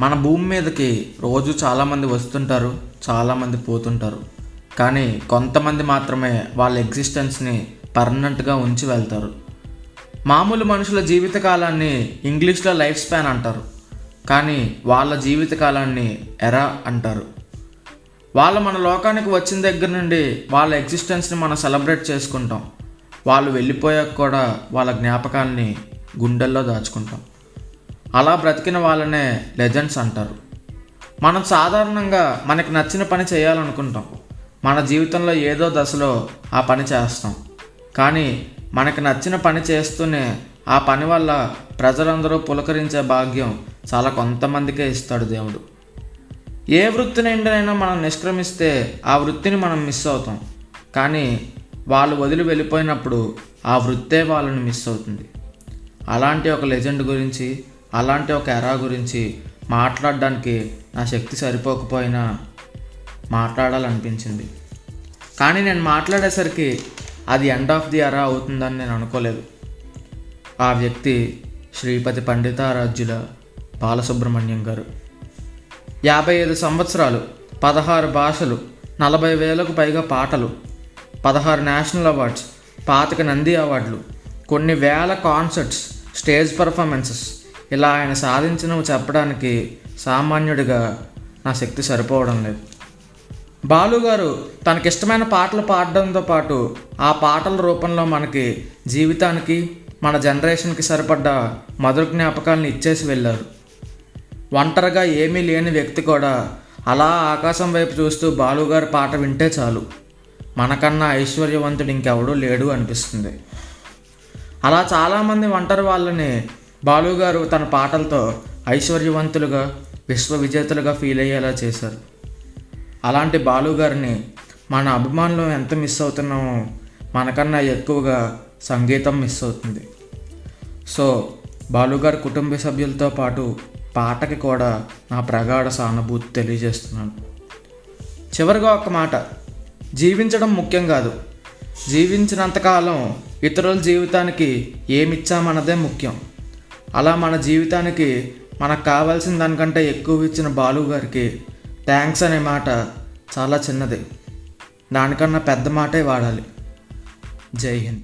మన భూమి మీదకి రోజు చాలామంది వస్తుంటారు చాలామంది పోతుంటారు. కానీ కొంతమంది మాత్రమే వాళ్ళ ఎగ్జిస్టెన్స్ని పర్మనెంట్గా ఉంచి వెళ్తారు. మామూలు మనుషుల జీవితకాలాన్ని ఇంగ్లీష్లో లైఫ్ స్పాన్ అంటారు. కానీ వాళ్ళ జీవితకాలాన్ని ఎరా అంటారు. వాళ్ళు మన లోకానికి వచ్చిన దగ్గర నుండి వాళ్ళ ఎగ్జిస్టెన్స్ని మనం సెలబ్రేట్ చేసుకుంటాం. వాళ్ళు వెళ్ళిపోయాక కూడా వాళ్ళ జ్ఞాపకాల్ని గుండెల్లో దాచుకుంటాం. అలా బ్రతికిన వాళ్ళనే లెజెండ్స్ అంటారు. మనం సాధారణంగా మనకు నచ్చిన పని చేయాలనుకుంటాం. మన జీవితంలో ఏదో దశలో ఆ పని చేస్తాం. కానీ మనకు నచ్చిన పని చేస్తూనే ఆ పని వల్ల ప్రజలందరూ పులకరించే భాగ్యం చాలా కొంతమందికే ఇస్తాడు దేవుడు. ఏ వృత్తి నిండినైనా మనం నిష్క్రమిస్తే ఆ వృత్తిని మనం మిస్ అవుతాం. కానీ వాళ్ళు వదిలి వెళ్ళిపోయినప్పుడు ఆ వృత్తే వాళ్ళని మిస్ అవుతుంది. అలాంటి ఒక లెజెండ్ గురించి అలాంటి ఒక ఎరా గురించి మాట్లాడడానికి నా శక్తి సరిపోకపోయినా మాట్లాడాలనిపించింది. కానీ నేను మాట్లాడేసరికి అది ఎండ్ ఆఫ్ ది ఎరా అవుతుందని నేను అనుకోలేదు. ఆ వ్యక్తి శ్రీపతి పండితారాజ్యుల బాలసుబ్రహ్మణ్యం గారు. యాభై ఐదు సంవత్సరాలు పదహారు భాషలు నలభై వేలకు పైగా పాటలు పదహారు నేషనల్ అవార్డ్స్ పాతిక నంది అవార్డులు కొన్ని వేల కాన్సర్ట్స్ స్టేజ్ పర్ఫార్మెన్సెస్ ఇలా ఆయన సాధించినవి చెప్పడానికి సామాన్యుడిగా నా శక్తి సరిపోవడం లేదు. బాలుగారు తనకిష్టమైన పాటలు పాడడంతో పాటు ఆ పాటల రూపంలో మనకి జీవితానికి మన జనరేషన్కి సరిపడ్డ మధుర జ్ఞాపకాలను ఇచ్చేసి వెళ్ళారు. ఒంటరిగా ఏమీ లేని వ్యక్తి కూడా అలా ఆకాశం వైపు చూస్తూ బాలుగారి పాట వింటే చాలు. మనకన్నా ఐశ్వర్యవంతుడు ఇంకెవడూ లేడు అనిపిస్తుంది. అలా చాలామంది ఒంటరి వాళ్ళని బాలుగారు తన పాటలతో ఐశ్వర్యవంతులుగా విశ్వ విజేతలుగా ఫీల్ అయ్యేలా చేశారు. అలాంటి బాలుగారిని మన అభిమానులు ఎంత మిస్ అవుతున్నామో మనకన్నా ఎక్కువగా సంగీతం మిస్ అవుతుంది. సో బాలుగారి కుటుంబ సభ్యులతో పాటు పాటకి కూడా నా ప్రగాఢ సానుభూతి తెలియజేస్తున్నాను. చివరిగా ఒక మాట. జీవించడం ముఖ్యం కాదు. జీవించినంతకాలం ఇతరుల జీవితానికి ఏమిచ్చామన్నదే ముఖ్యం. అలా మన జీవితానికి మనకు కావాల్సిన దానికంటే ఎక్కువ ఇచ్చిన బాలు గారికి థ్యాంక్స్ అనే మాట చాలా చిన్నది. దానికన్నా పెద్ద మాటే వాడాలి. జై హింద్.